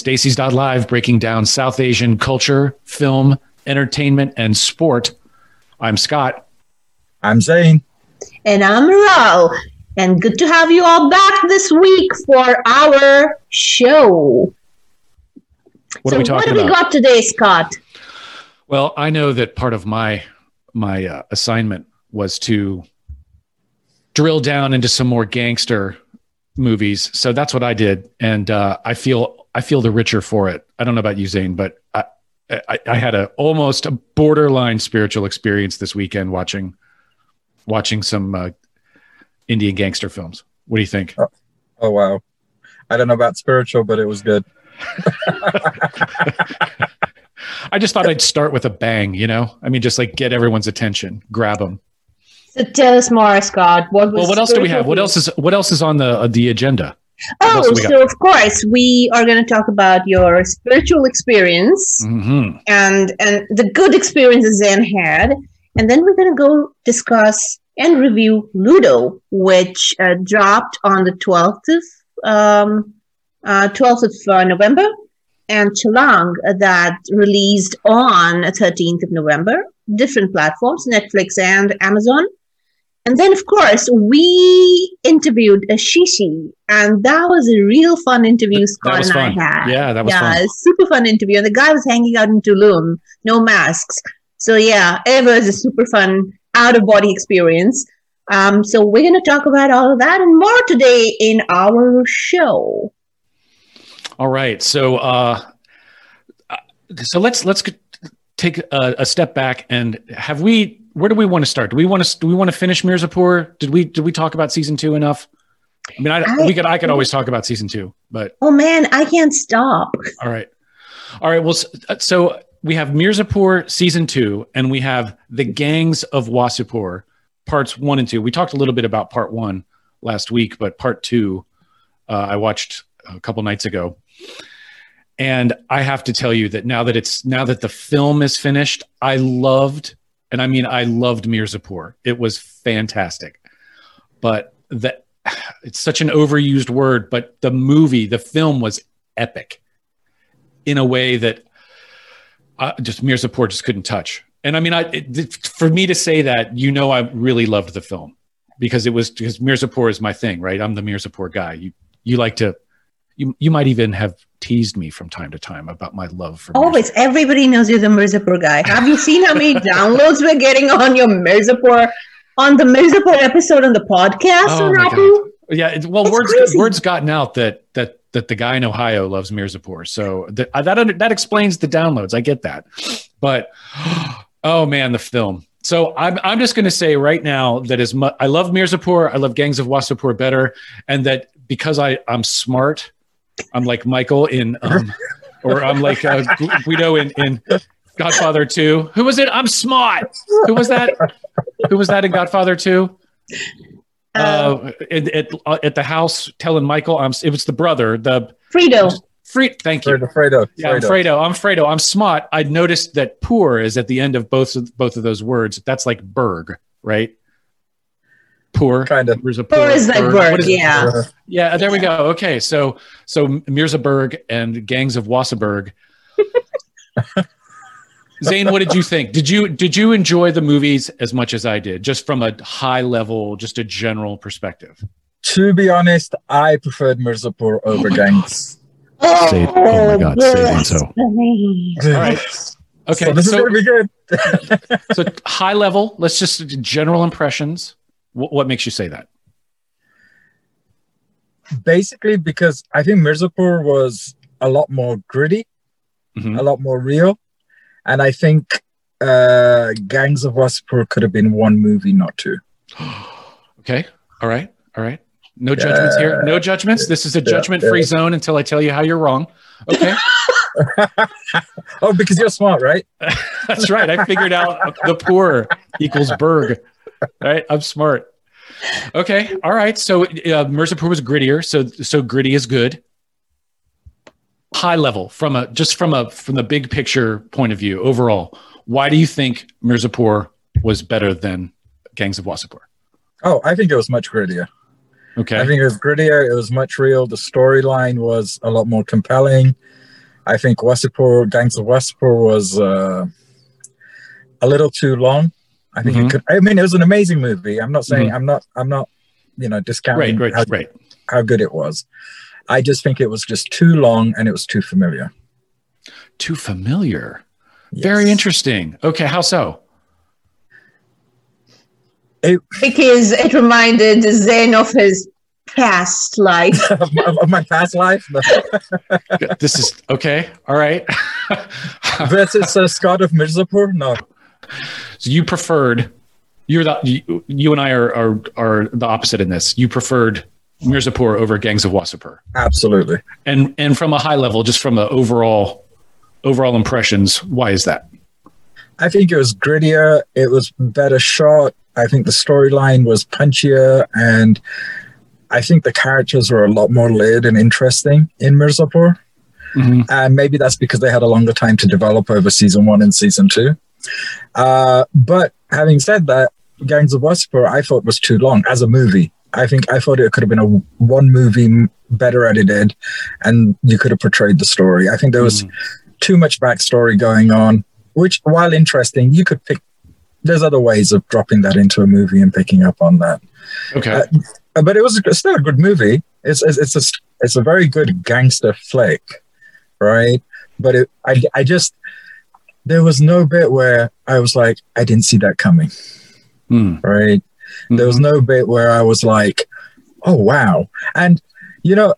Stacy's Live breaking down South Asian culture, film, entertainment, and sport. I'm Scott. I'm Zane. And I'm Ral. And good to have you all back this week for our show. What so are we talking what have we about? got today, Scott? Well, I know that part of my my uh, assignment was to drill down into some more gangster movies. So that's what I did, and uh, I feel I feel the richer for it. I don't know about you, Zane, but I I, I had a almost a borderline spiritual experience this weekend watching watching some uh, Indian gangster films. What do you think? Oh wow. I don't know about spiritual, but it was good. I just thought I'd start with a bang, you know? I mean, just like get everyone's attention, grab them. So tell us more, Scott. What was Well, what else do we have? What else is what else is on the uh, the agenda? Oh, so of course we are going to talk about your spiritual experience hmm and and the good experiences Zen had, and then we're going to go discuss and review Ludo, which uh, dropped on the twelfth of um, uh, twelfth of uh, November, and Chhalaang uh, that released on thirteenth of November. Different platforms, Netflix and Amazon. And then, of course, we interviewed a Shishi, and that was a real fun interview Scott and fun. I had. Yeah, that was yeah, fun. a super fun interview. And the guy was hanging out in Tulum, no masks. So yeah, it was a super fun out of body experience. Um, so we're going to talk about all of that and more today in our show. All right. So uh uh, so let's let's take a, a step back and have we where do we want to start? Do we want to do we want to finish Mirzapur? Did we did we talk about season 2 enough? I mean, I, I- we could I could always talk about season 2, but Oh man, I can't stop. All right. All right. Well, uh, so we have Mirzapur season two, and we have the Gangs of Wasseypur parts one and two. We talked a little bit about part one last week, but part two uh, I watched a couple nights ago. And I have to tell you that now that it's now that the film is finished, I loved, and I mean I loved Mirzapur. It was fantastic. But that it's such an overused word, but the movie, the film was epic in a way that uh, just Mirzapur just couldn't touch. And I mean, I it, for me to say that, you know, I really loved the film because it was because Mirzapur is my thing, right? I'm the Mirzapur guy. You you like to you you might even have teased me from time to time about my love for Mirzapur. Always, everybody knows you're the Mirzapur guy. Have you seen how many downloads we're getting on your Mirzapur, on the Mirzapur episode on the podcast, Oh? Yeah, it, well, It's words crazy. words gotten out that that that the guy in Ohio loves Mirzapur, so that uh, that under, that explains the downloads. I get that, but oh man, the film. So I'm I'm just going to say right now that as much I love Mirzapur, I love Gangs of Wasipur better, and that because I I'm smart, I'm like Michael in um, or I'm like uh, Guido in in Godfather Two. Who was it? I'm smart. Who was that? Who was that in Godfather Two? uh, at, at, uh, at the house telling Michael, I'm, it was the brother, the Frito. free. Thank you. Fredo, Fredo, Yeah, I'm Fredo. Fredo. I'm Fredo. I'm smart. I noticed that poor is at the end of both of, both of those words. That's like Berg, right? Poor. Kind of. There's a Poor is like Berg, What is it? yeah. Yeah, there we go. Okay, so so Mirza Berg and gangs of Wasserberg. Zane, what did you think? Did you did you enjoy the movies as much as I did, just from a high level, just a general perspective? to be honest, I preferred Mirzapur over oh my Gangs. Oh, say- oh my God, say it so. All right. Okay, So this is gonna be good. so high level. Let's just general impressions. What, what makes you say that? Basically, because I think Mirzapur was a lot more gritty, Mhm. a lot more real, and I think uh, Gangs of Wasseypur could have been one movie, not two. Okay. All right. All right. No judgments here. No judgments. This is a judgment free yeah. zone until I tell you how you're wrong. Okay. oh, because you're smart, right? That's right. I figured out the poor equals Berg. Right. I'm smart. Okay. All right. So uh, Mirzapur was grittier. So so gritty is good. High level from a just from a from the big picture point of view overall. Why do you think Mirzapur was better than Gangs of Wasseypur? Oh, I think it was much grittier. Okay. I think it was grittier. It was much real. The storyline was a lot more compelling. I think Wasseypur, Gangs of Wasseypur was uh, a little too long. I think Mhm. it could. I mean, it was an amazing movie. I'm not saying Mhm. I'm not. I'm not. You know, discounting right, right, how, right. how good it was. I just think it was just too long and it was too familiar. Too familiar. Yes. Very interesting. Okay, how so? Because it reminded Zen of his past life. of, my, of my past life this is okay. All right. versus uh, Scott of Mirzapur. No, so you preferred you're the you, you and I are, are are the opposite in this. You preferred Mirzapur over Gangs of Wasseypur. absolutely. And and from a high level, just from the overall overall impressions, why is that? I think it was grittier. It was better shot. I think the storyline was punchier, and I think the characters were a lot more layered and interesting in Mirzapur. Mhm. And maybe that's because they had a longer time to develop over season one and season two. Uh, but having said that, Gangs of Wasseypur I thought was too long as a movie. I think I thought it could have been a one movie better edited, and you could have portrayed the story. I think there was too much backstory going on, which while interesting, you could pick. There's other ways of dropping that into a movie and picking up on that. Okay. Uh, Uh, But it was still a good movie. It's it's it's a it's a very good gangster flick, right? But it, I I just there was no bit where I was like I didn't see that coming, Hmm. right? There was no bit where I was like, oh, wow. And, you know,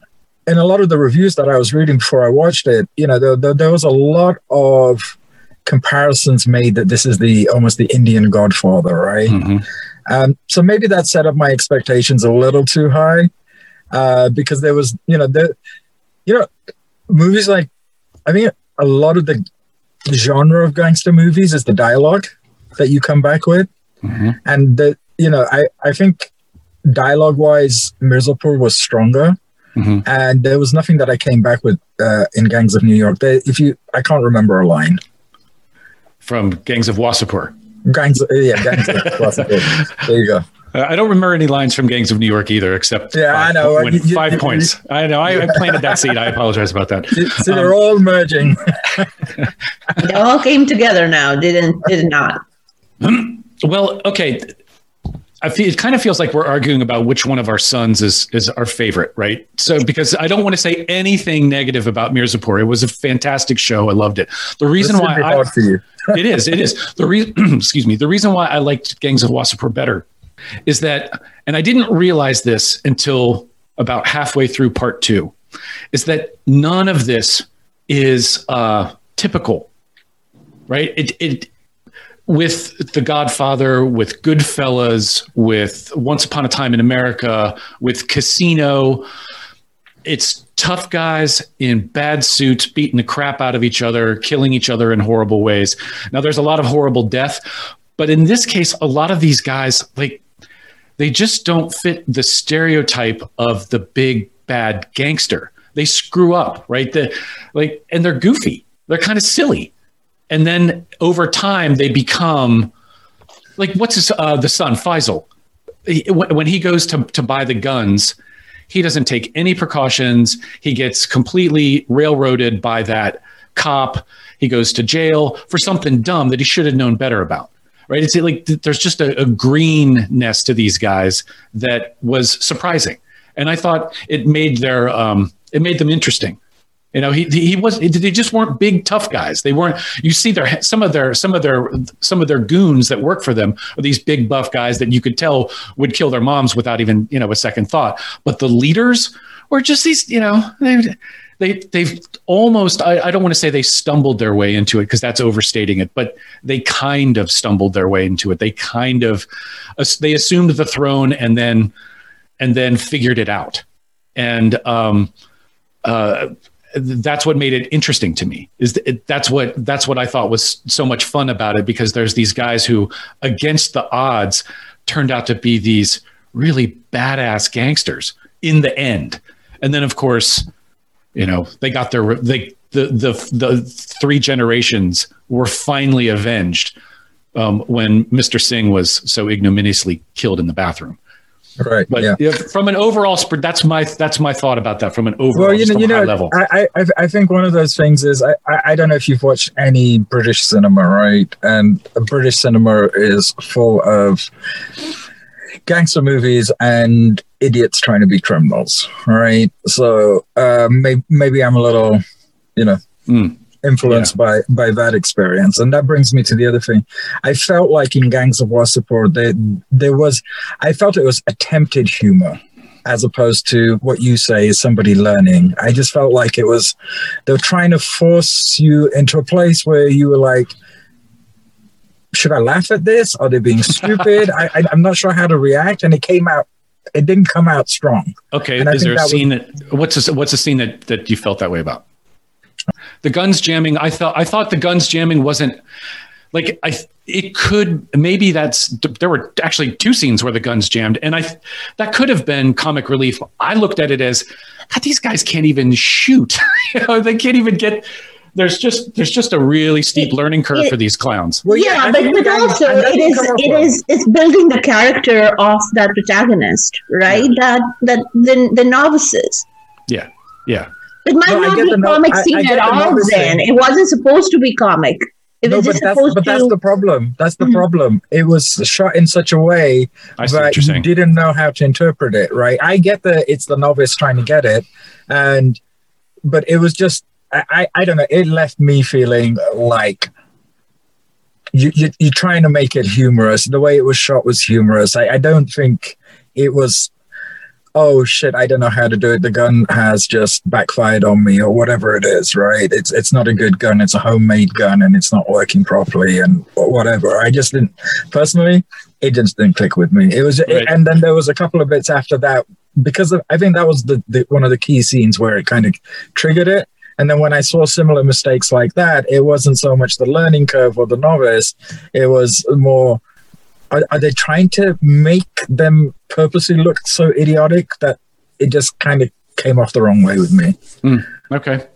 in a lot of the reviews that I was reading before I watched it, you know, there, there, there was a lot of comparisons made that this is the almost the Indian Godfather, right? Mhm. Um, so maybe that set up my expectations a little too high uh, because there was, you know, the, you know, movies like, I mean, a lot of the genre of gangster movies is the dialogue that you come back with Mhm. and the you know i i think dialogue wise mirzapur was stronger Mhm. and there was nothing that i came back with uh, in gangs of new york they, if you i can't remember a line From Gangs of Wasseypur. gangs yeah gangs of Wasseypur. there you go Uh, I don't remember any lines from Gangs of New York either, except Yeah, I five, know. when- You- you- five you- points. I know. I, I planted that seed. I apologize about that. so they're all merging It all came together now, didn't did it not? Well, okay. I feel it kind of feels like we're arguing about which one of our sons is is our favorite, right? So because I don't want to say anything negative about Mirzapur. It was a fantastic show. I loved it. The reason This why I, hard for you it is it is the reason excuse me the reason why i liked gangs of wasseypur better is that and i didn't realize this until about halfway through part two is that none of this is uh typical right it it with the godfather with goodfellas with once upon a time in america with casino it's tough guys in bad suits beating the crap out of each other, killing each other in horrible ways. Now, there's a lot of horrible death, but in this case, a lot of these guys, like, they just don't fit the stereotype of the big bad gangster. They screw up, right? The like, and they're goofy. They're kind of silly, and then over time, they become like what's his uh, the son Faisal. He- when he goes to to buy the guns, he doesn't take any precautions. He gets completely railroaded by that cop. He goes to jail for something dumb that he should have known better about. Right? It's like there's just a, a greenness to these guys that was surprising, and I thought it made their um, it made them interesting. You know, he he was they just weren't big tough guys. They weren't. You see their some of their some of their some of their goons that work for them are these big buff guys that you could tell would kill their moms without even you know a second thought. But the leaders were just these you know they they they've almost I, I don't want to say they stumbled their way into it because that's overstating it, but they kind of stumbled their way into it. They kind of they assumed the throne and then and then figured it out. And um uh that's what made it interesting to me is it, that's what that's what i thought was so much fun about it because there's these guys who against the odds turned out to be these really badass gangsters in the end and then of course you know they got their they the the the three generations were finally avenged um, when Mr. Singh was so ignominiously killed in the bathroom. Right. But yeah. if- from an overall, that's my that's my thought about that. From an overall, Well, you know, you know, level. I, I, I think one of those things is I, I, I don't know if you've watched any British cinema, right? And British cinema is full of gangster movies and idiots trying to be criminals, right? So uh, may, maybe I'm a little, you know, Mm. influenced by by that experience, and that brings me to the other thing. I felt like in Gangs of Wasseypur, there there was, I felt it was attempted humor as opposed to what you say is somebody learning. I just felt like it was they were trying to force you into a place where you were like, should I laugh at this? Are they being stupid? I, I I'm not sure how to react, and it came out. It didn't come out strong. Okay, And is there a that was- scene that what's a, what's a scene that that you felt that way about? The guns jamming. I thought I thought the guns jamming wasn't like I. It could maybe that's there were actually two scenes where the guns jammed, and I that could have been comic relief. I looked at it as God, these guys can't even shoot. you know, they can't even get. There's just there's just a really steep learning curve it- for these clowns. Well, yeah, I but, but also and that it didn't is come off it well. is it's building the character of that protagonist, right? That that the the novices. Yeah, yeah. It might No, not be the a no- comic I- I scene get at the all. novice Then it wasn't supposed to be comic. It no, was but just that's supposed but that's the problem. That's the Hmm. problem. It was shot in such a way I that you're you saying. didn't know how to interpret it. Right? I get that it's the novice trying to get it, and but it was just I I, I don't know. It left me feeling like. You, you, you're trying to make it humorous. The way it was shot was humorous. I, I don't think it was oh shit, I don't know how to do it. The gun has just backfired on me or whatever it is, right? It's it's not a good gun. It's a homemade gun and it's not working properly and whatever. I just didn't personally, it just didn't click with me. It was Right. and then there was a couple of bits after that because of, I think that was the, the one of the key scenes where it kind of triggered it. And then when I saw similar mistakes like that, it wasn't so much the learning curve or the novice, it was more are, are they trying to make them purposely look so idiotic that it just kind of came off the wrong way with me? Okay.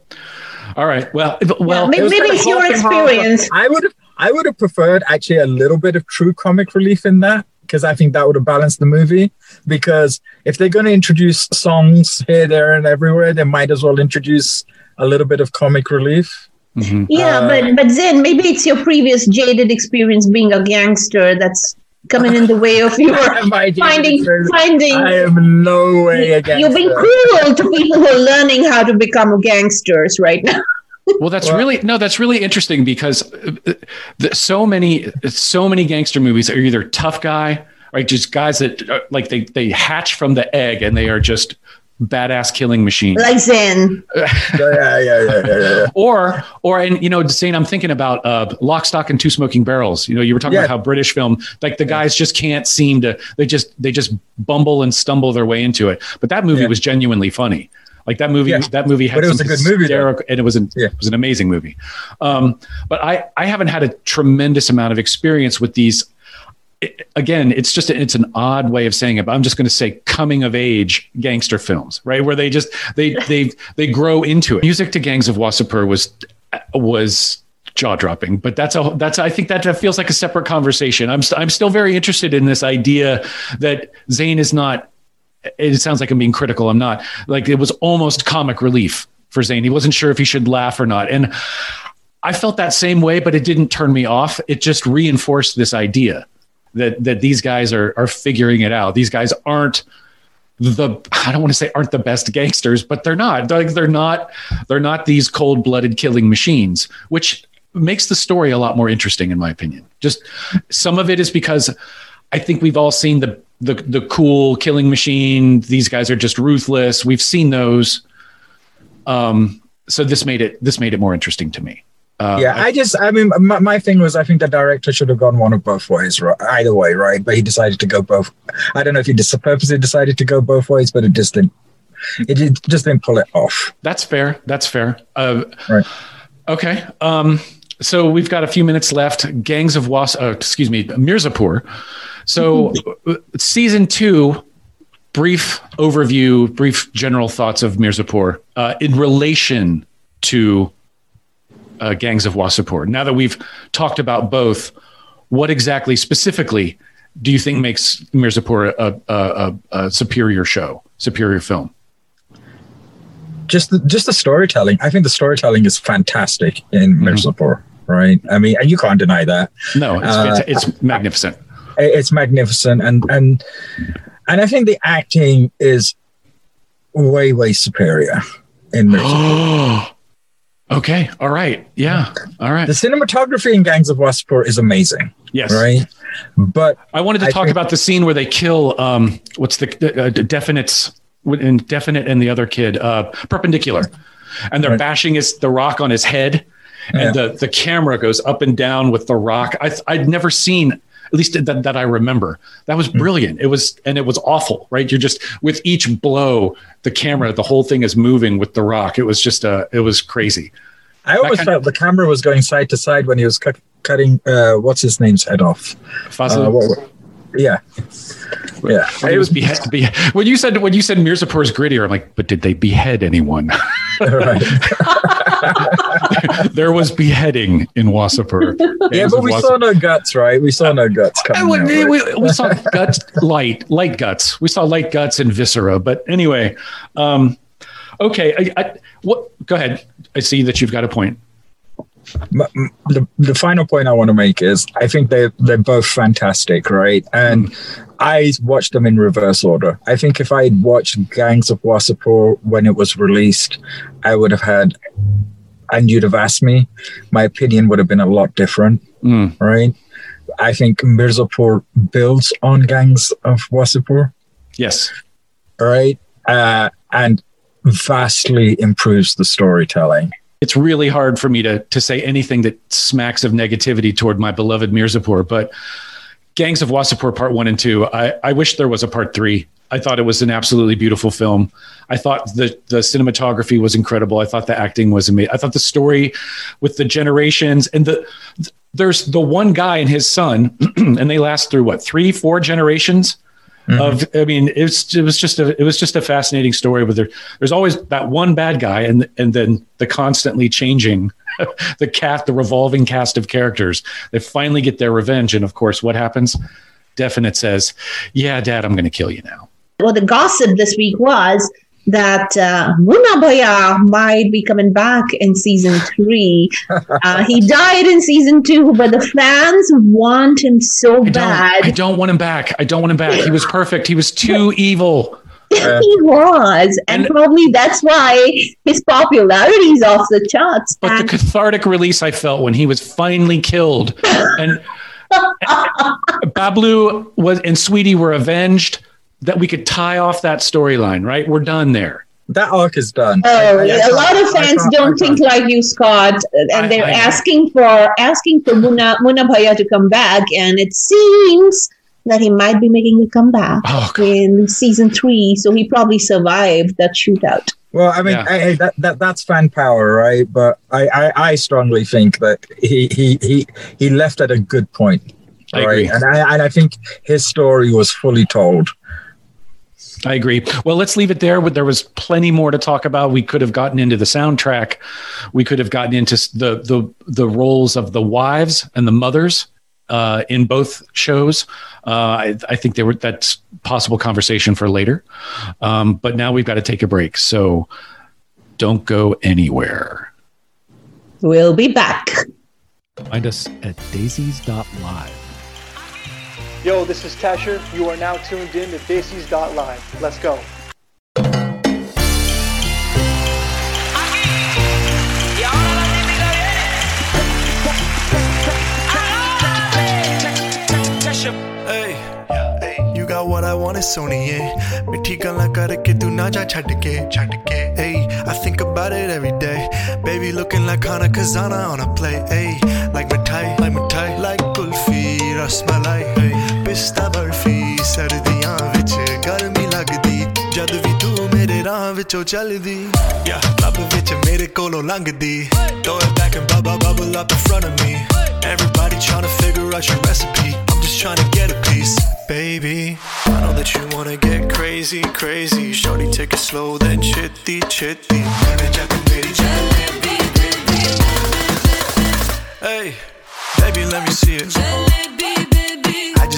All right. Well, if- well, maybe- It maybe it's your half and experience. I would have I would have preferred actually a little bit of true comic relief in that because I think that would have balanced the movie. Because if they're going to introduce songs here, there, and everywhere, they might as well introduce a little bit of comic relief. mhm. Yeah, Uh, but but then maybe it's your previous jaded experience being a gangster that's coming in the way of your My finding listeners, finding. I am no way against You're being that. cruel to people who are learning how to become gangsters right now. Well, that's Well- really no, that's really interesting because uh, so many, so many gangster movies are either tough guy, right? Just guys that uh, like they they hatch from the egg and they are just badass killing machine. Like Zen. Yeah, yeah, yeah, yeah, yeah, yeah. or or and you know, saying I'm thinking about uh, Lock, Stock, and Two Smoking Barrels. You know, you were talking Yeah. about how British film, like the guys just can't seem to. They just they just bumble and stumble their way into it. But that movie Yeah. was genuinely funny. Like that movie, Yeah. that movie had But it was some a good movie, though. hysterical- and it was an Yeah. it was an amazing movie. Um, but I I haven't had a tremendous amount of experience with these. It- again, it's just it's an odd way of saying it, but I'm just going to say coming of age gangster films, right? Where they just they they they grow into it. Music to Gangs of Wasseypur was was jaw dropping, but that's a that's I think that, that feels like a separate conversation. I'm st- I'm still very interested in this idea that Zane is not. It sounds like I'm being critical. I'm not. Like it was almost comic relief for Zane. He wasn't sure if he should laugh or not, and I felt that same way, but it didn't turn me off. It just reinforced this idea that that these guys are are figuring it out. These guys aren't the I don't want to say aren't the best gangsters, but they're not. They're, like they're not they're not these cold-blooded killing machines, which makes the story a lot more interesting in my opinion. Just some of it is because I think we've all seen the the the cool killing machine. These guys are just ruthless. We've seen those. Um so this made it this made it more interesting to me. Uh, yeah, I just, I mean, my, my thing was, I think the director should have gone one of both ways, right? Either way, right? But he decided to go both. I don't know if he just purposely decided to go both ways, but it just didn't. It just didn't pull it off. That's fair. That's fair. Uh, Right. Okay. Um, so we've got a few minutes left. Gangs of Was, uh, excuse me, Mirzapur. So season two, brief overview, brief general thoughts of Mirzapur uh, in relation to uh, Gangs of Wasseypur. Now that we've talked about both, what exactly specifically do you think makes Mirzapur a, a, a, a superior show, superior film? Just the, just the storytelling. I think the storytelling is fantastic in Mm-hmm. Mirzapur, right? I mean, and you can't deny that. No, it's, Uh, fanta- it's magnificent. it's magnificent and and and I think the acting is way way superior in Mirzapur. Okay. All right. Yeah. All right. the cinematography in Gangs of Wasseypur is amazing, Yes. right? But I wanted to I talk about the scene where they kill um what's the uh, definite indefinite and the other kid uh perpendicular and they're Right. bashing his the rock on his head and the the camera goes up and down with the rock I I'd never seen at least that, that I remember. That was brilliant. It was and it was awful, right? You're just with each blow, the camera, the whole thing is moving with the rock. It was just a it was crazy. I always felt the camera was going side to side when he was cut, cutting uh, what's his name's head off. Uh, what, yeah, yeah. when it was behead, when you said when you said Mirzapur is grittier, I'm like, but did they behead anyone? right. there was beheading in Wasseypur. Yeah, but we saw no guts, right? We saw no guts coming would- out, right? we, we saw guts, light, light guts. We saw light guts and viscera. But anyway, um, okay. I, I, what? Go ahead. I see that you've got a point. The, the final point I want to make is I think they they're both fantastic, right? And I watched them in reverse order. I think if I had watched Gangs of Wasseypur when it was released, I would have had, and you'd have asked me, my opinion would have been a lot different, Mm. right? I think Mirzapur builds on Gangs of Wasseypur, Yes. right? Uh, and vastly improves the storytelling. It's really hard for me to to say anything that smacks of negativity toward my beloved Mirzapur, but Gangs of Wasseypur Part One and Two. I, I wish there was a Part Three. I thought it was an absolutely beautiful film. I thought the the cinematography was incredible. I thought the acting was amazing. I thought the story with the generations and the there's the one guy and his son, and they last through what three, four generations mm-hmm. of. I mean, it was it was just a it was just a fascinating story. With there, there's always that one bad guy, and and then the constantly changing the cast, the revolving cast of characters. They finally get their revenge, and of course, what happens? Definite says, "Yeah, Dad, I'm going to kill you now." Well, the gossip this week was that uh, might be coming back in season three. Uh, he died in season two, but the fans want him so I bad. I don't want him back. I don't want him back. He was perfect. He was too evil. Uh, he was, and, And- probably that's why his popularity is off the charts. But the cathartic release I felt when he was finally killed, and Bablu was and Sweetie were avenged. That we could tie off that storyline, right? We're done there. that arc is done. Oh, I- I- I a can't- lot of fans can't- don't I think can't. like you, Scott, and I- they're I know. asking for asking for Munna Munna Bhaiya to come back, and it seems that he might be making a comeback Oh, in season three. So he probably survived that shootout. Well, I mean, Yeah. I, I- that, that that's fan power, right? But I, I, I strongly think that he, he he he left at a good point, I right? agree. And I and I think his story was fully told. I agree. Well, let's leave it there. There was plenty more to talk about. We could have gotten into the soundtrack. We could have gotten into the the the roles of the wives and the mothers uh, in both shows. Uh, I, I think there were that's possible conversation for later. Um, but now we've got to take a break. So don't go anywhere. We'll be back. Find us at daisies.live. Yo, this is Tesher. You are now tuned in to This Dot Live. Let's go. what I want is soniye mithi galan karke tu na ja chhad ke chhad ke ay I think about it every day baby looking like Hana Kazana on a play ay like mithai like mithai like kulfi rasmalai ay ਰਿਸ਼ਤਾ ਬਰਫੀ ਸਰਦੀਆਂ ਵਿੱਚ ਗਰਮੀ ਲੱਗਦੀ ਜਦ ਵੀ ਤੂੰ ਮੇਰੇ ਰਾਹ ਵਿੱਚੋਂ ਚੱਲਦੀ। ਯਾ ਲੱਭ ਵਿੱਚ ਮੇਰੇ ਕੋਲੋਂ ਲੰਘਦੀ। Throw it back and bubble bubble up in front of me everybody trying figure out your recipe. I'm just trying get a piece. Baby i know that you wanna get crazy crazy. Shorty take it slow then chitty chitty. Mere jaat meri jalebi hey baby let me see it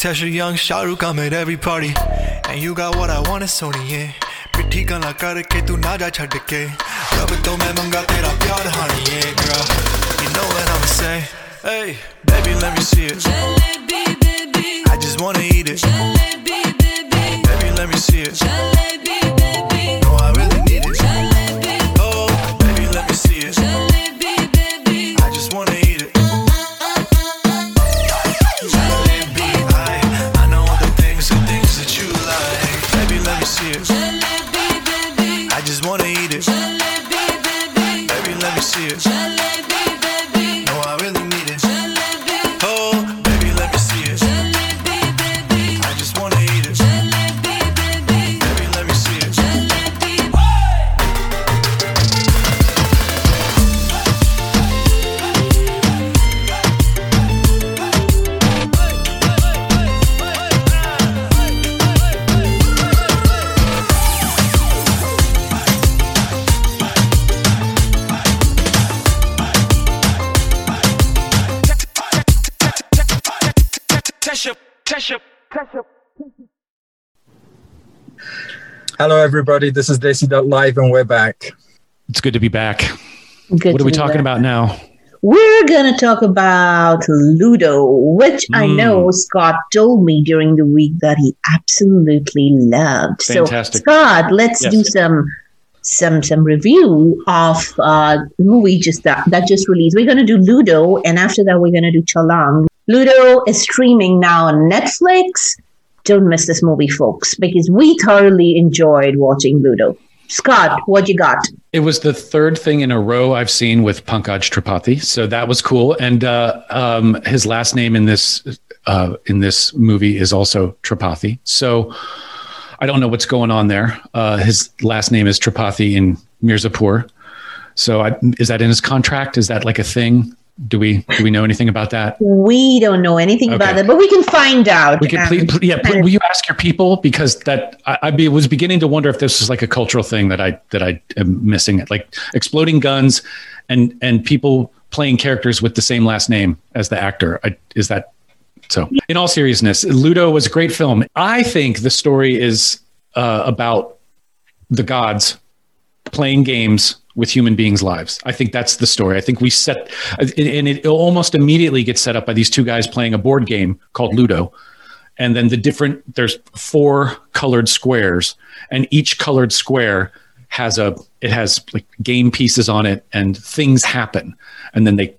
Tasha Young, Shah Rukh, I'm at every party. And you got what I want, it's Sony, yeah. ਪਿੱਠੀ ਗੱਲਾਂ ਕਰਕੇ ਤੂੰ ਨਾ ਜਾ ਛੱਡ ਕੇ ਰੱਬ that. ਮੰਗਾ ਤੇਰਾ honey, yeah, girl. You know what i'm saying hey baby let me see it. Jalebi baby. I just wanna eat it. Jalebi baby. Baby let me see it. Jalebi Hello, everybody. This is Desi.live, and we're back. It's good to be back. Good what are we talking back. about now? We're going to talk about Ludo, which I Mm. know Scott told me during the week that he absolutely loved. Fantastic. So, Scott, let's Yes. do some some some review of uh movie just that that just released. We're going to do Ludo, and after that, we're going to do Chhalaang. Ludo is streaming now on Netflix. Don't miss this movie, folks, because we thoroughly enjoyed watching Ludo. Scott, what you got? It was the third thing in a row I've seen with Pankaj Tripathi, so that was cool. And uh, um, his last name in this uh, in this movie is also Tripathi. So I don't know what's going on there. Uh, his last name is Tripathi in Mirzapur. So I, is that in his contract? Is that like a thing? Do we do we know anything about that? We don't know anything about Okay. it, but we can find out. We can and- please, yeah. pl- will you ask your people because that I, I be, was beginning to wonder if this was like a cultural thing that I that I am missing. It, like exploding guns and and people playing characters with the same last name as the actor. I, is that so? In all seriousness, Ludo was a great film. I think the story is uh, about the gods playing games with human beings' lives. I think that's the story. I think we set, and it almost immediately gets set up by these two guys playing a board game called Ludo. And then the different, there's four colored squares, and each colored square has a, it has like game pieces on it, and things happen. And then they,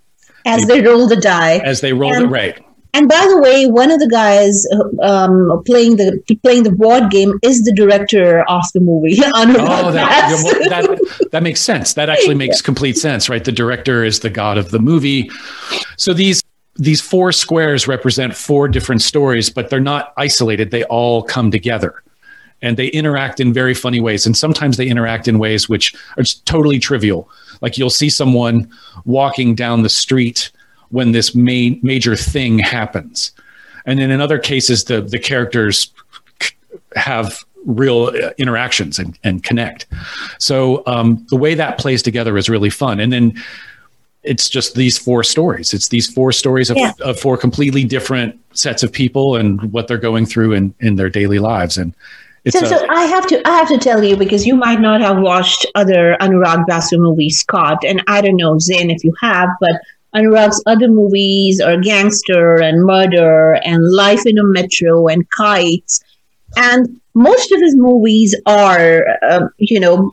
as they roll the die. as they roll it, And- right. And by the way, one of the guys um, playing the playing the board game is the director of the movie. Oh, that, that that makes sense. That actually makes complete sense, right? The director is the god of the movie. So these these four squares represent four different stories, but they're not isolated. They all come together. And they interact in very funny ways. And sometimes they interact in ways which are just totally trivial. Like you'll see someone walking down the street when this main major thing happens. And then in other cases, the the characters have real uh, interactions and, and connect. So um, the way that plays together is really fun. And then it's just these four stories. It's these four stories of, Yeah. of four completely different sets of people and what they're going through in, in their daily lives. And it's So, a- so I have to I have to tell you because you might not have watched other Anurag Basu movies, Scott, and I don't know Zain if you have, but Anurag's other movies are Gangster and Murder and Life in a Metro and Kites. And most of his movies are, uh, you know,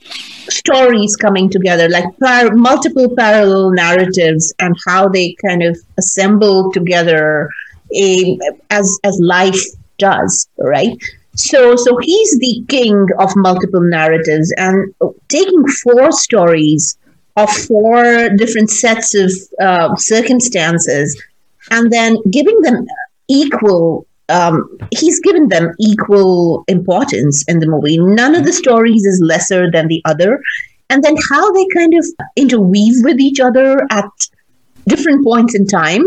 stories coming together, like par- multiple parallel narratives, and how they kind of assemble together a, as as life does, right? So, so he's the king of multiple narratives, and taking four stories of four different sets of uh, circumstances, and then giving them equal um, he's given them equal importance in the movie. None of the stories is lesser than the other. And then how they kind of interweave with each other at different points in time.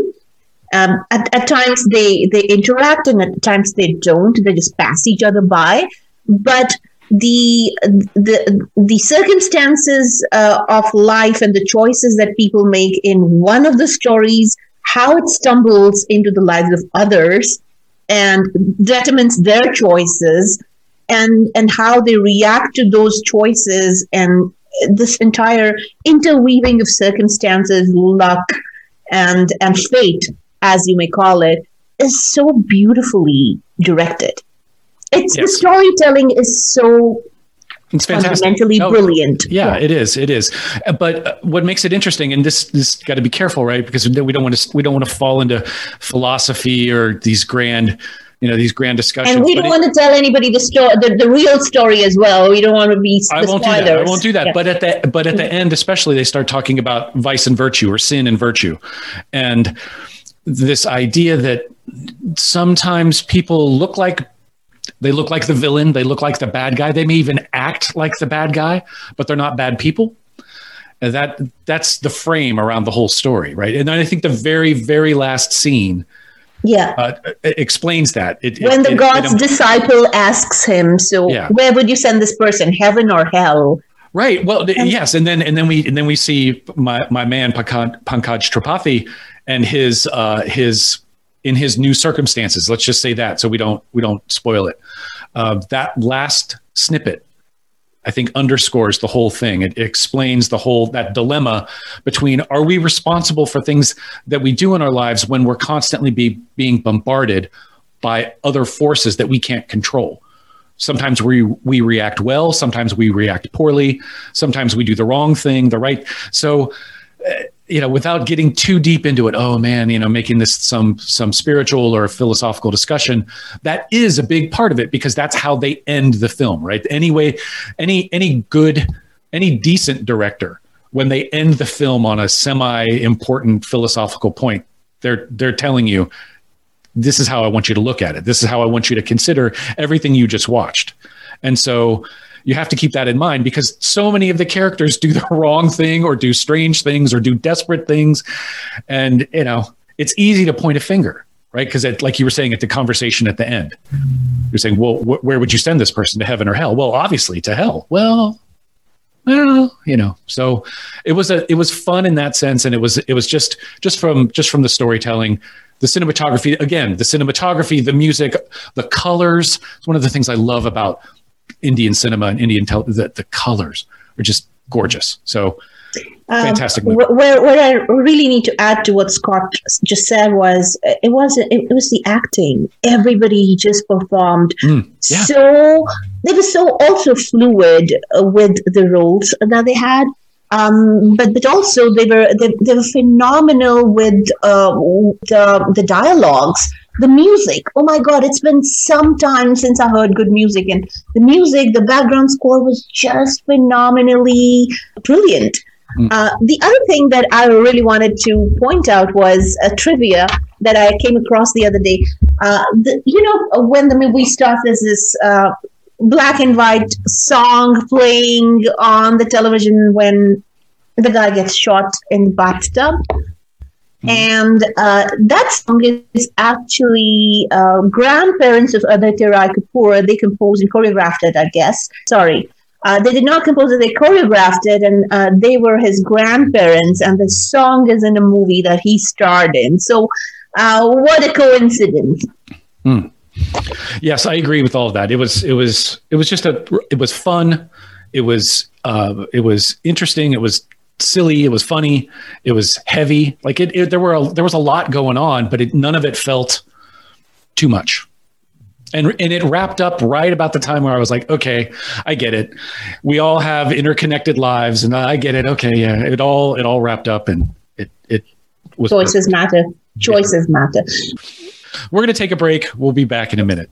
Um, at, at times they, they interact and at times they don't. They just pass each other by. But the the the circumstances uh, of life and the choices that people make in one of the stories, how it stumbles into the lives of others, and determines their choices and and how they react to those choices and this entire interweaving of circumstances luck and and fate as you may call it is so beautifully directed it's yes. the storytelling is so it's fantastic. fundamentally oh, brilliant. Yeah, yeah, it is. It is. But uh, what makes it interesting, and this this got to be careful, right? Because we don't want to we don't want to fall into philosophy or these grand you know these grand discussions. And we don't want to tell anybody the story, the, the real story as well. We don't want to be. I won't spoilers. do that. I won't do that. Yeah. But at the but at the end, especially, they start talking about vice and virtue, or sin and virtue, and this idea that sometimes people look like they look like the villain. They look like the bad guy. They may even act like the bad guy, but they're not bad people. And that that's the frame around the whole story, right? And I think the very very last scene, yeah, uh, explains that. It, when it, the it, God's disciple asks him, "So yeah. where would you send this person, heaven or hell?" Right. Well, yes, and then and then we and then we see my my man Pankaj, Pankaj Tripathi and his uh, his in his new circumstances. Let's just say that, so we don't we don't spoil it. Uh, that last snippet, I think, underscores the whole thing. It, it explains the whole that dilemma between are we responsible for things that we do in our lives when we're constantly be being bombarded by other forces that we can't control. Sometimes we we react well, sometimes we react poorly, sometimes we do the wrong thing, the right. So. You know, without getting too deep into it, oh man, you know, making this some some spiritual or philosophical discussion, that is a big part of it because that's how they end the film, right? Anyway, any any good, any decent director, when they end the film on a semi-important philosophical point, they're they're telling you, this is how I want you to look at it. This is how I want you to consider everything you just watched. And so you have to keep that in mind because so many of the characters do the wrong thing or do strange things or do desperate things. And, you know, it's easy to point a finger, right? Because, like you were saying at the conversation at the end, you're saying, well, wh- where would you send this person to heaven or hell? Well, obviously to hell. Well, well, you know, so it was a it was fun in that sense, and it was it was just just from just from the storytelling, the cinematography again, the cinematography, the music, the colors. It's one of the things I love about Indian cinema and Indian. The, the colors are just gorgeous. So um, fantastic movie. What, what I really need to add to what Scott just said was it was it, it was the acting. Everybody just performed mm, yeah. so. They were so also fluid uh, with the roles that they had. Um, but but also they were they, they were phenomenal with uh, the the dialogues the music. Oh my god it's been some time since i heard good music and the music the background score was just phenomenally brilliant. Mm. uh, the other thing that i really wanted to point out was a trivia that i came across the other day. Uh, the, you know when the movie starts there's this uh, black and white song playing on the television when the guy gets shot in the bathtub Mm-hmm. And uh, that song is actually uh, grandparents of Aditya Roy Kapur. They composed and choreographed it, I guess. Sorry. Uh, they did not compose it, they choreographed it, and uh, they were his grandparents. And the song is in a movie that he starred in. So, uh, what a coincidence. Hmm. Yes, I agree with all of that. It was, it was, it was just a, it was fun. It was, uh, it was interesting. It was silly. It was funny. It was heavy. Like it, it there were a, there was a lot going on, but it, none of it felt too much. and and it wrapped up right about the time where I was like, okay, I get it. We all have interconnected lives, and I get it. Okay, yeah, it all it all wrapped up, and it it was Choices matter. Choices matter. We're gonna take a break. We'll be back in a minute.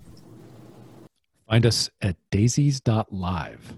Find us at daisies.live.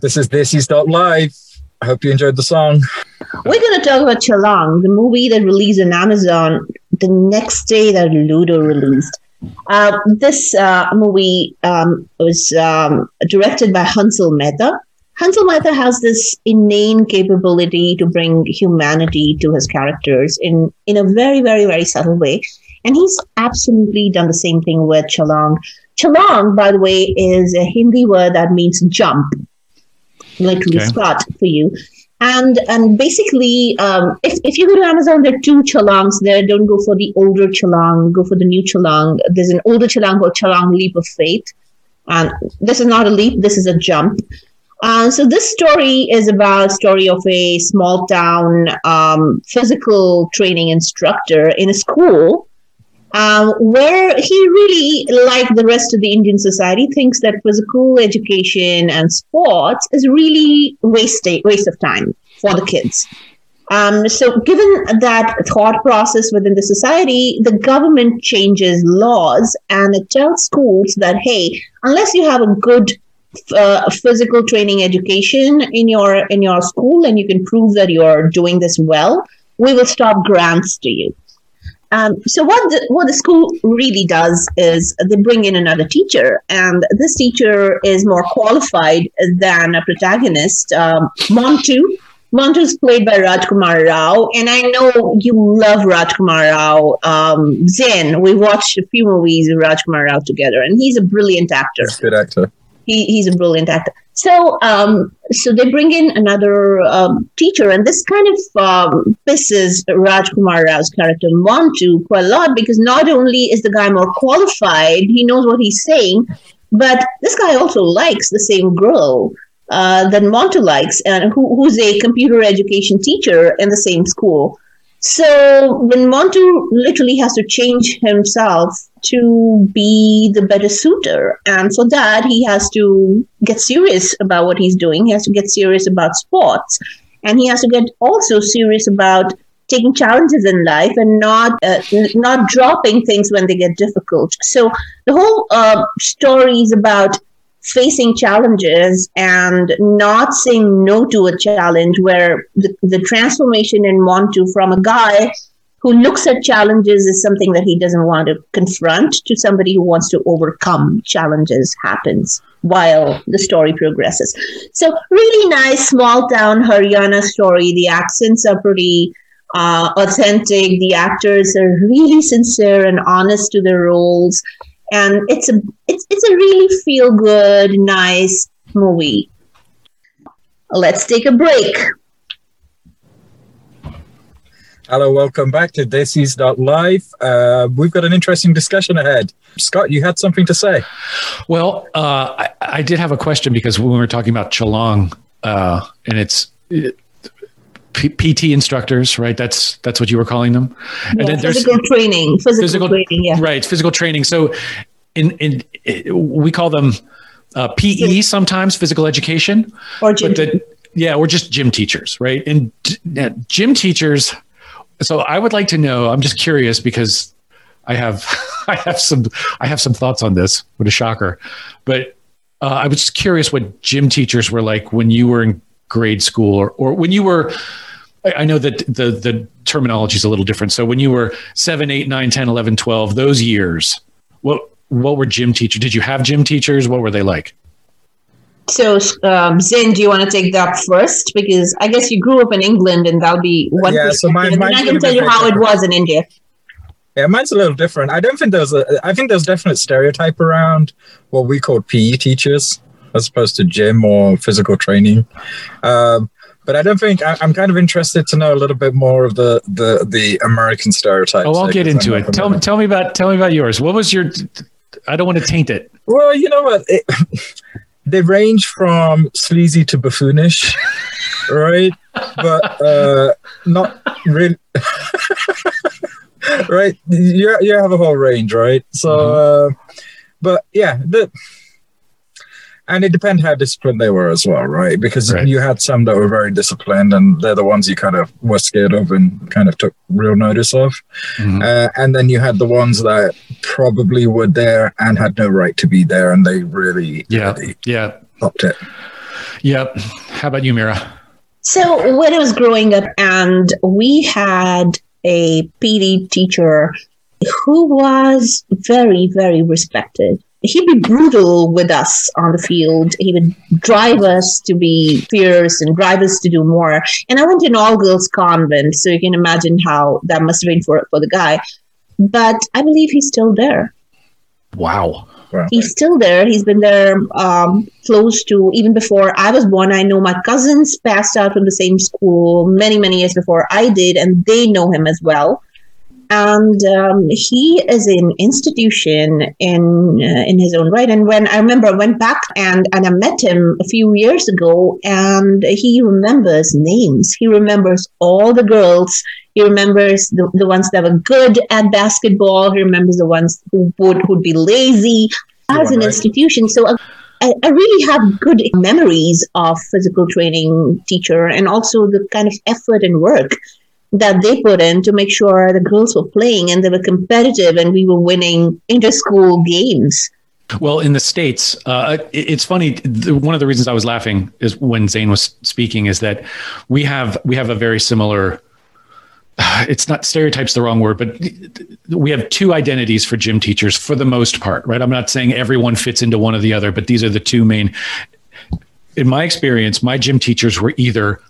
This is This Is Live. I hope you enjoyed the song. We're going to talk about Chhalaang, the movie that released on Amazon the next day that Ludo released. Uh, this uh, movie um, was um, directed by Hansal Mehta. Hansal Mehta has this inane capability to bring humanity to his characters in, in a very, very, very subtle way. And he's absolutely done the same thing with Chhalaang. Chhalaang, by the way, is a Hindi word that means jump, literally Okay. spot for you. And and basically, um, if, if you go to Amazon, there are two chalangs there. Don't go for the older chalang, go for the new Chhalaang. There's an older chalang called Chalang Leap of Faith. And this is not a leap, this is a jump. Uh, so this story is about story of a small town um, physical training instructor in a school um, where he really, like the rest of the Indian society, thinks that physical education and sports is really waste waste of time for the kids. Um, so, given that thought process within the society, the government changes laws and it tells schools that hey, unless you have a good uh, physical training education in your in your school and you can prove that you're doing this well, we will stop grants to you. Um, so what the, what the school really does is they bring in another teacher, and this teacher is more qualified than a protagonist, um, Montu. Montu is played by Rajkumar Rao, and I know you love Rajkumar Rao. Um, Zen, we watched a few movies with Rajkumar Rao together, and he's a brilliant actor He's a good actor. he, he's a brilliant actor. So, um, so they bring in another um, teacher, and this kind of um, pisses Rajkumar Rao's character Montu quite a lot because not only is the guy more qualified, he knows what he's saying, but this guy also likes the same girl uh, that Montu likes, and who, who's a computer education teacher in the same school. So when Montu literally has to change himself to be the better suitor, and for that he has to get serious about what he's doing. He has to get serious about sports, and he has to get also serious about taking challenges in life and not uh, not dropping things when they get difficult. So the whole uh, story is about facing challenges and not saying no to a challenge where the, the transformation in Montu from a guy who looks at challenges is something that he doesn't want to confront to somebody who wants to overcome challenges happens while the story progresses. So really nice small town Haryana story. The accents are pretty uh, authentic. The actors are really sincere and honest to their roles and it's a it's it's a really feel good, nice movie. Let's take a break. Hello, welcome back to This Is Live. Uh, we've got an interesting discussion ahead. Scott, you had something to say. Well, uh, I, I, did have a question because when we were talking about Chhalaang, uh, and it's it, P- PT instructors, right? That's that's what you were calling them. Yeah, and then physical training, physical, physical, training, yeah. Right, physical training. So, in in, we call them uh, PE sometimes, physical education, or gym. The, yeah, or just gym teachers, right? And uh, gym teachers. So I would like to know. I'm just curious because I have I have some I have some thoughts on this. What a shocker! But uh, I was just curious what gym teachers were like when you were in grade school or, or when you were I know that the the terminology is a little different. So when you were 7, 8, 9, 10, 11, 12, those years, what what were gym teachers? Did you have gym teachers? What were they like? So, um, Zin, do you want to take that first? Because I guess you grew up in England, and that'll be one. Yeah, so mine, I can tell you how different. it was in India. Yeah, mine's a little different. I don't think there's a. I think there's definite stereotype around what we call PE teachers as opposed to gym or physical training. Um, but I don't think I, am kind of interested to know a little bit more of the the the American stereotypes. Oh, I'll get into it. Tell me, tell me about tell me about yours. What was your? I don't want to taint it. Well, you know what. It, they range from sleazy to buffoonish, right? But uh, not really. right? You you have a whole range, right? So, mm-hmm. uh, but yeah, the and it depends how disciplined they were as well, right? Because right. you had some that were very disciplined, and they're the ones you kind of were scared of and kind of took real notice of. Mm-hmm. Uh, and then you had the ones that probably were there and had no right to be there, and they really, yeah, really yeah, popped it. Yep. How about you, Mira? So when I was growing up, and we had a PD teacher who was very, very respected he'd be brutal with us on the field. He would drive us to be fierce and drive us to do more. And I went to an all girls convent, so you can imagine how that must have been for, for the guy. But I believe he's still there. Wow. He's still there. He's been there um, close to even before I was born. I know my cousins passed out from the same school many, many years before I did, and they know him as well and um, he is an institution in uh, in his own right. And when I remember, I went back and and I met him a few years ago, and he remembers names. He remembers all the girls. He remembers the, the ones that were good at basketball. He remembers the ones who would who'd be lazy as an right. institution. So. Uh, I, I really have good memories of physical training teacher and also the kind of effort and work that they put in to make sure the girls were playing and they were competitive and we were winning inter-school games. Well, in the states, uh, it's funny. one of the reasons I was laughing is when Zane was speaking is that we have we have a very similar. It's not stereotypes the wrong word, but we have two identities for gym teachers for the most part, right? I'm not saying everyone fits into one or the other, but these are the two main. In my experience, my gym teachers were either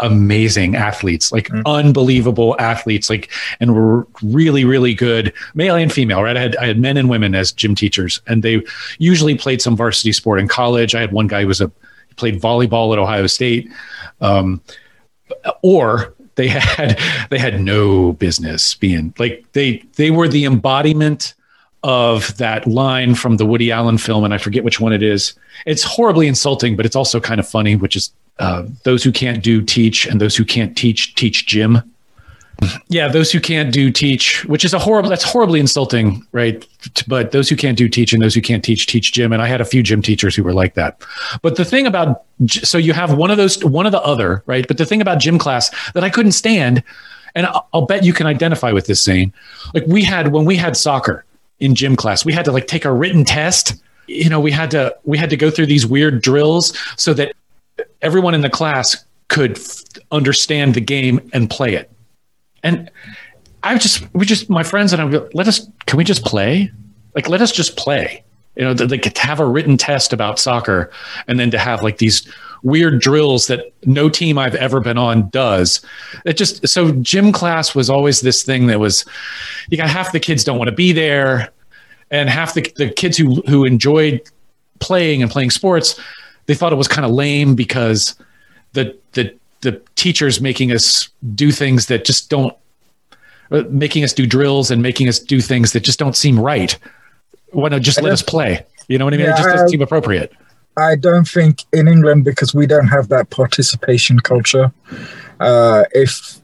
amazing athletes, like mm-hmm. unbelievable athletes, like and were really, really good, male and female, right? I had I had men and women as gym teachers, and they usually played some varsity sport in college. I had one guy who was a played volleyball at Ohio State, um, or they had they had no business being like they they were the embodiment of that line from the Woody Allen film, and I forget which one it is. It's horribly insulting, but it's also kind of funny, which is uh, those who can't do teach, and those who can't teach teach gym. Yeah, those who can't do teach, which is a horrible. That's horribly insulting, right? But those who can't do teach and those who can't teach teach gym. And I had a few gym teachers who were like that. But the thing about so you have one of those, one of the other, right? But the thing about gym class that I couldn't stand, and I'll, bet you can identify with this saying, like we had when we had soccer in gym class, we had to like take a written test. You know, we had to we had to go through these weird drills so that everyone in the class could f- understand the game and play it and I just, we just, my friends and I, let us, can we just play? Like, let us just play. You know, like to have a written test about soccer and then to have like these weird drills that no team I've ever been on does. It just, so gym class was always this thing that was, you got half the kids don't want to be there. And half the, the kids who, who enjoyed playing and playing sports, they thought it was kind of lame because the, the the teachers making us do things that just don't uh, making us do drills and making us do things that just don't seem right. Why not just let us play? You know what I mean? Yeah, it just doesn't seem appropriate. I don't think in England because we don't have that participation culture. Uh, if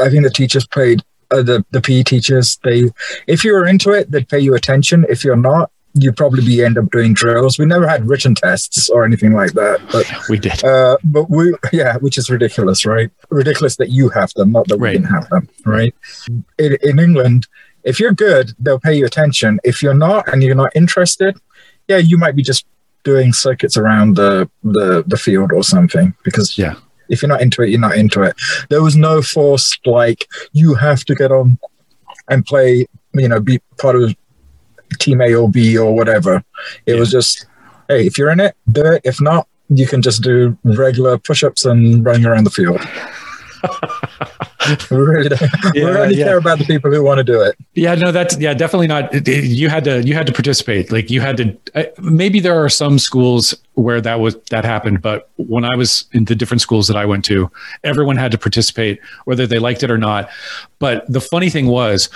I think the teachers paid uh, the the PE teachers, they if you were into it, they'd pay you attention. If you're not, you probably be end up doing drills. We never had written tests or anything like that. But we did. Uh, but we, yeah, which is ridiculous, right? Ridiculous that you have them, not that we didn't have them, right? In, in England, if you're good, they'll pay you attention. If you're not and you're not interested, yeah, you might be just doing circuits around the the, the field or something because yeah. If you're not into it, you're not into it. There was no forced like you have to get on and play, you know, be part of team A or B or whatever. It yeah. was just, hey, if you're in it, do it. If not, you can just do regular push-ups and running around the field. we really, don't, yeah, we really yeah. care about the people who want to do it. Yeah, no, that's yeah, definitely not. You had to you had to participate. Like you had to. Uh, maybe there are some schools where that was that happened, but when I was in the different schools that I went to, everyone had to participate, whether they liked it or not. But the funny thing was,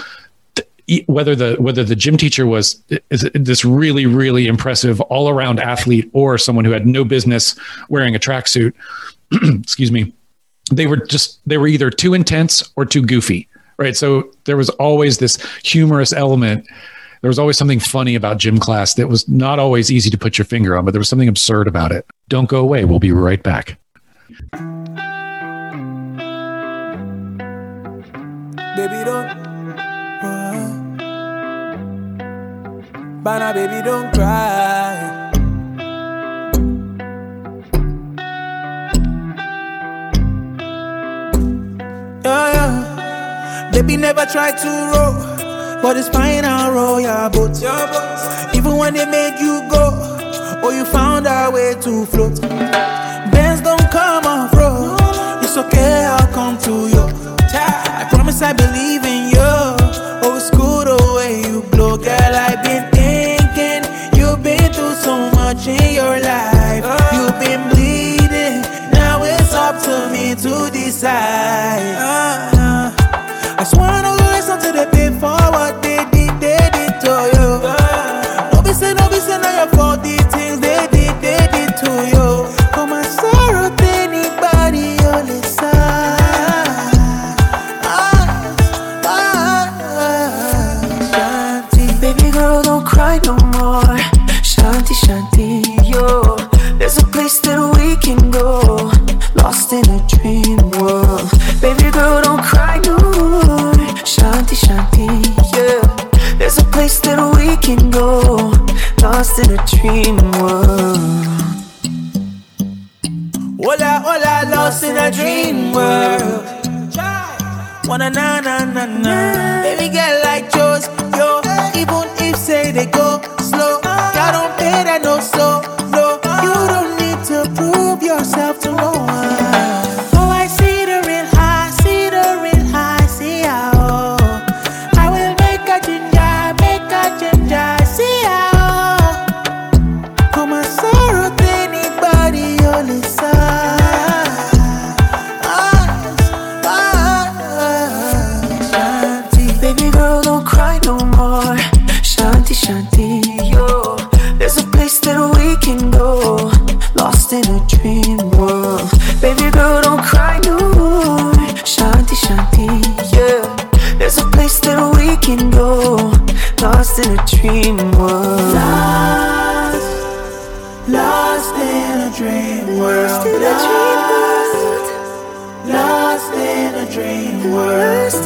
whether the whether the gym teacher was this really really impressive all around athlete or someone who had no business wearing a tracksuit, excuse me, they were just they were either too intense or too goofy, right? So there was always this humorous element. There was always something funny about gym class that was not always easy to put your finger on, but there was something absurd about it. Don't go away. We'll be right back. Baby, don't Bana, baby, don't cry. Yeah, yeah. Baby never tried to roll, but it's fine, I'll roll your boat. Even when they made you go, or you found a way to float. Bands don't come off road, it's okay, I'll come to you. I promise I believe in you. Oh, it's cool the way you blow, girl. I've in your life. You've been bleeding, now it's up to me to decide. I swear no listen to the pay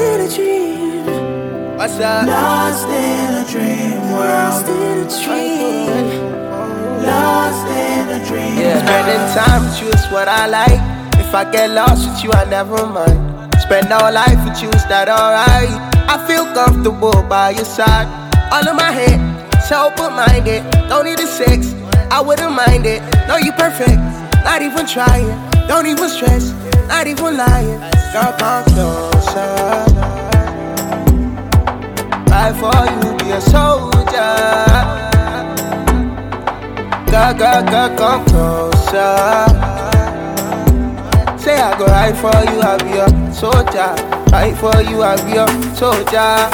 in a dream. What's up? Lost in a dream world. Lost in a dream. Lost in a dream. Yeah, spending time with you is what I like. If I get lost with you, I never mind. Spend all life with you, is that alright? I feel comfortable by your side. All in my head, so open minded. Don't need a sex, I wouldn't mind it. No, you perfect, not even trying. Don't even stress, not even lying. Girl, come closer. Fight for you, be a soldier. Girl, girl, girl, come closer. Say I go ride for you, I'll be your soldier. Fight for you, I'll be your soldier.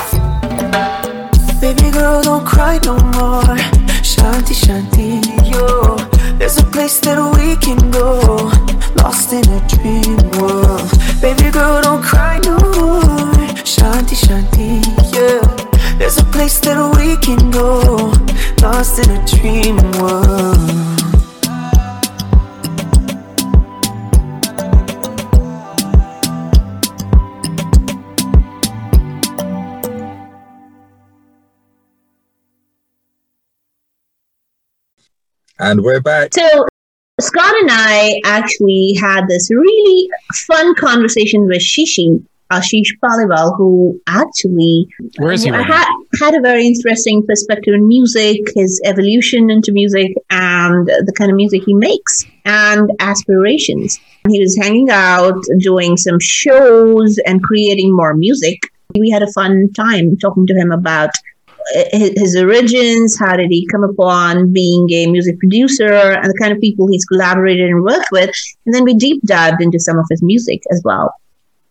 Baby girl, don't cry no more. Shanti, shanti, yo. There's a place that we can go. Lost in a dream world. Baby girl, don't cry no more. Shanti, shanti, yeah. There's a place that we can go, lost in a dream world. And we're back. So Scott and I actually had this really fun conversation with Shishi Ashish Paliwal, who actually Where is he right had, had a very interesting perspective in music, his evolution into music, and the kind of music he makes, and aspirations. He was hanging out, doing some shows, and creating more music. We had a fun time talking to him about uh, his, origins, how did he come upon being a music producer, and the kind of people he's collaborated and worked with. And then we deep dived into some of his music as well.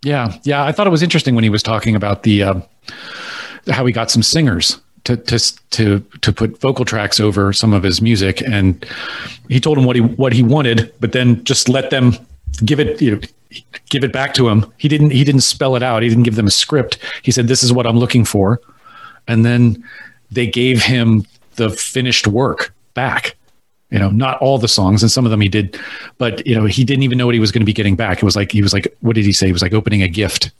Yeah, yeah. I thought it was interesting when he was talking about the uh, how he got some singers to to to to put vocal tracks over some of his music, and he told him what he what he wanted, but then just let them give it you know give it back to him. He didn't he didn't spell it out. He didn't give them a script. He said, "This is what I'm looking for," and then they gave him the finished work back you know not all the songs and some of them he did but you know he didn't even know what he was going to be getting back. It was like he was like what did he say? He was like opening a gift.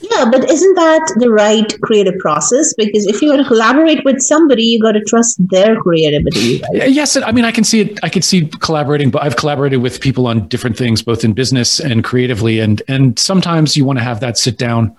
Yeah but isn't that the right creative process? Because if you're going to collaborate with somebody you got to trust their creativity right? yes i mean i can see it i can see collaborating but i've collaborated with people on different things both in business and creatively and and sometimes you want to have that sit down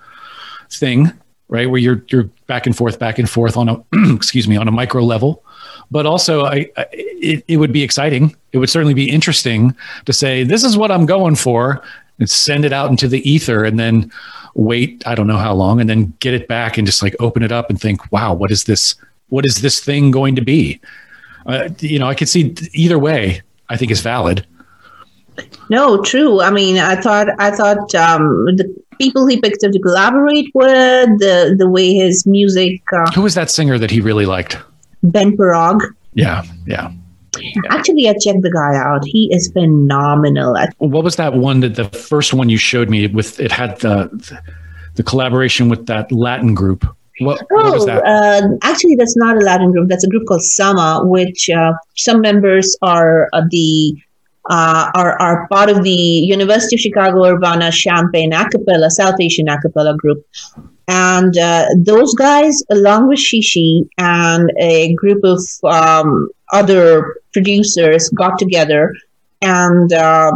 thing right where you're you're back and forth back and forth on a excuse me on a micro level but also I, I it, it would be exciting. It would certainly be interesting to say this is what I'm going for and send it out into the ether and then wait I don't know how long and then get it back and just like open it up and think wow what is this what is this thing going to be? Uh, you know I could see either way. I think is valid. No, true. I mean, I thought I thought um, the people he picked up to collaborate with, the the way his music. Uh, Who was that singer that he really liked? Ben Parag. Yeah, yeah. Actually, I checked the guy out. He is phenomenal. What was that one that the first one you showed me with? It had the the collaboration with that Latin group. What, oh, what was that? Uh, actually, that's not a Latin group. That's a group called Sama, which uh, some members are uh, the uh, are are part of the University of Chicago Urbana Champaign Acapella South Asian Acapella group. And uh, those guys, along with Shishi and a group of um, other producers, got together and uh,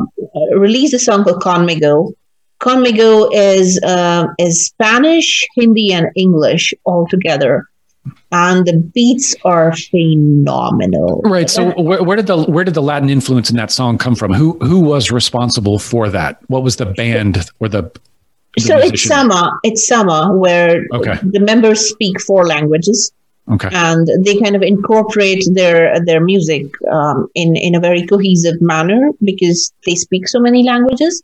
released a song called Conmigo. Conmigo is uh, is Spanish, Hindi, and English all together, and the beats are phenomenal. Right. So, where, where, did the where did the Latin influence in that song come from? Who who was responsible for that? What was the band or the so it's Sama. It's Sama where okay. the members speak four languages. Okay. And they kind of incorporate their their music um, in in a very cohesive manner because they speak so many languages.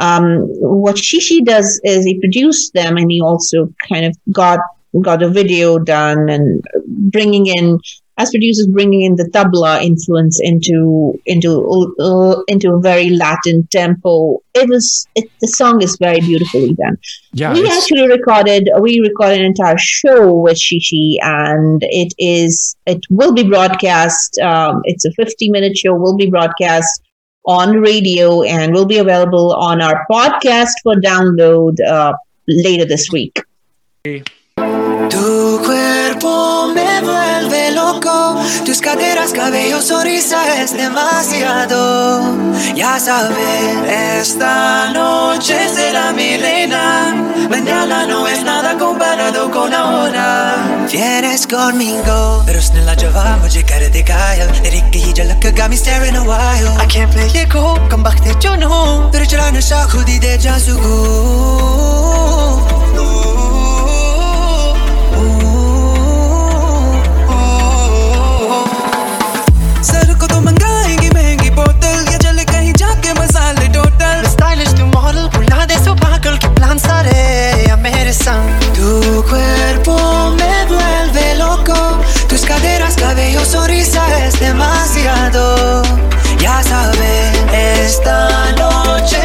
Um, what Shishi does is he produced them and he also kind of got got a video done and bringing in as producers bringing in the tabla influence into into uh, into a very Latin tempo. It was it, the song is very beautifully done. Yeah, we it's- actually recorded we recorded an entire show with Shishi, and it is it will be broadcast. Um, it's a fifty minute show. Will be broadcast on radio and will be available on our podcast for download uh, later this week. Tu cuerpo me vuelve loco, tus caderas, cabello, sonrisa es demasiado. Ya sabes, esta noche será mi reina. Mañana no es nada comparado con ahora. Vienes conmigo, pero उसने लाजवाब मुझे कर दे घायल तेरी की झलक got me staring a while. I can't play ये को कम वक्त है जो no, तेरे चला नशा खुद ही दे जा सर तो मंगाएंगी महंगी बोतल या चले कहीं जाके मसाले टोटल स्टाइलिश तू मॉडल भुला दे सो पागल के प्लान सारे या मेरे संग tu cuerpo me vuelve loco tus caderas cabello sonrisa es demasiado ya sabes esta noche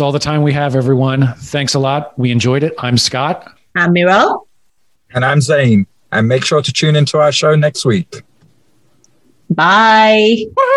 That's all the time we have, everyone. Thanks a lot. We enjoyed it. I'm Scott. I'm Miral. And I'm Zane. And make sure to tune into our show next week. Bye. Woohoo!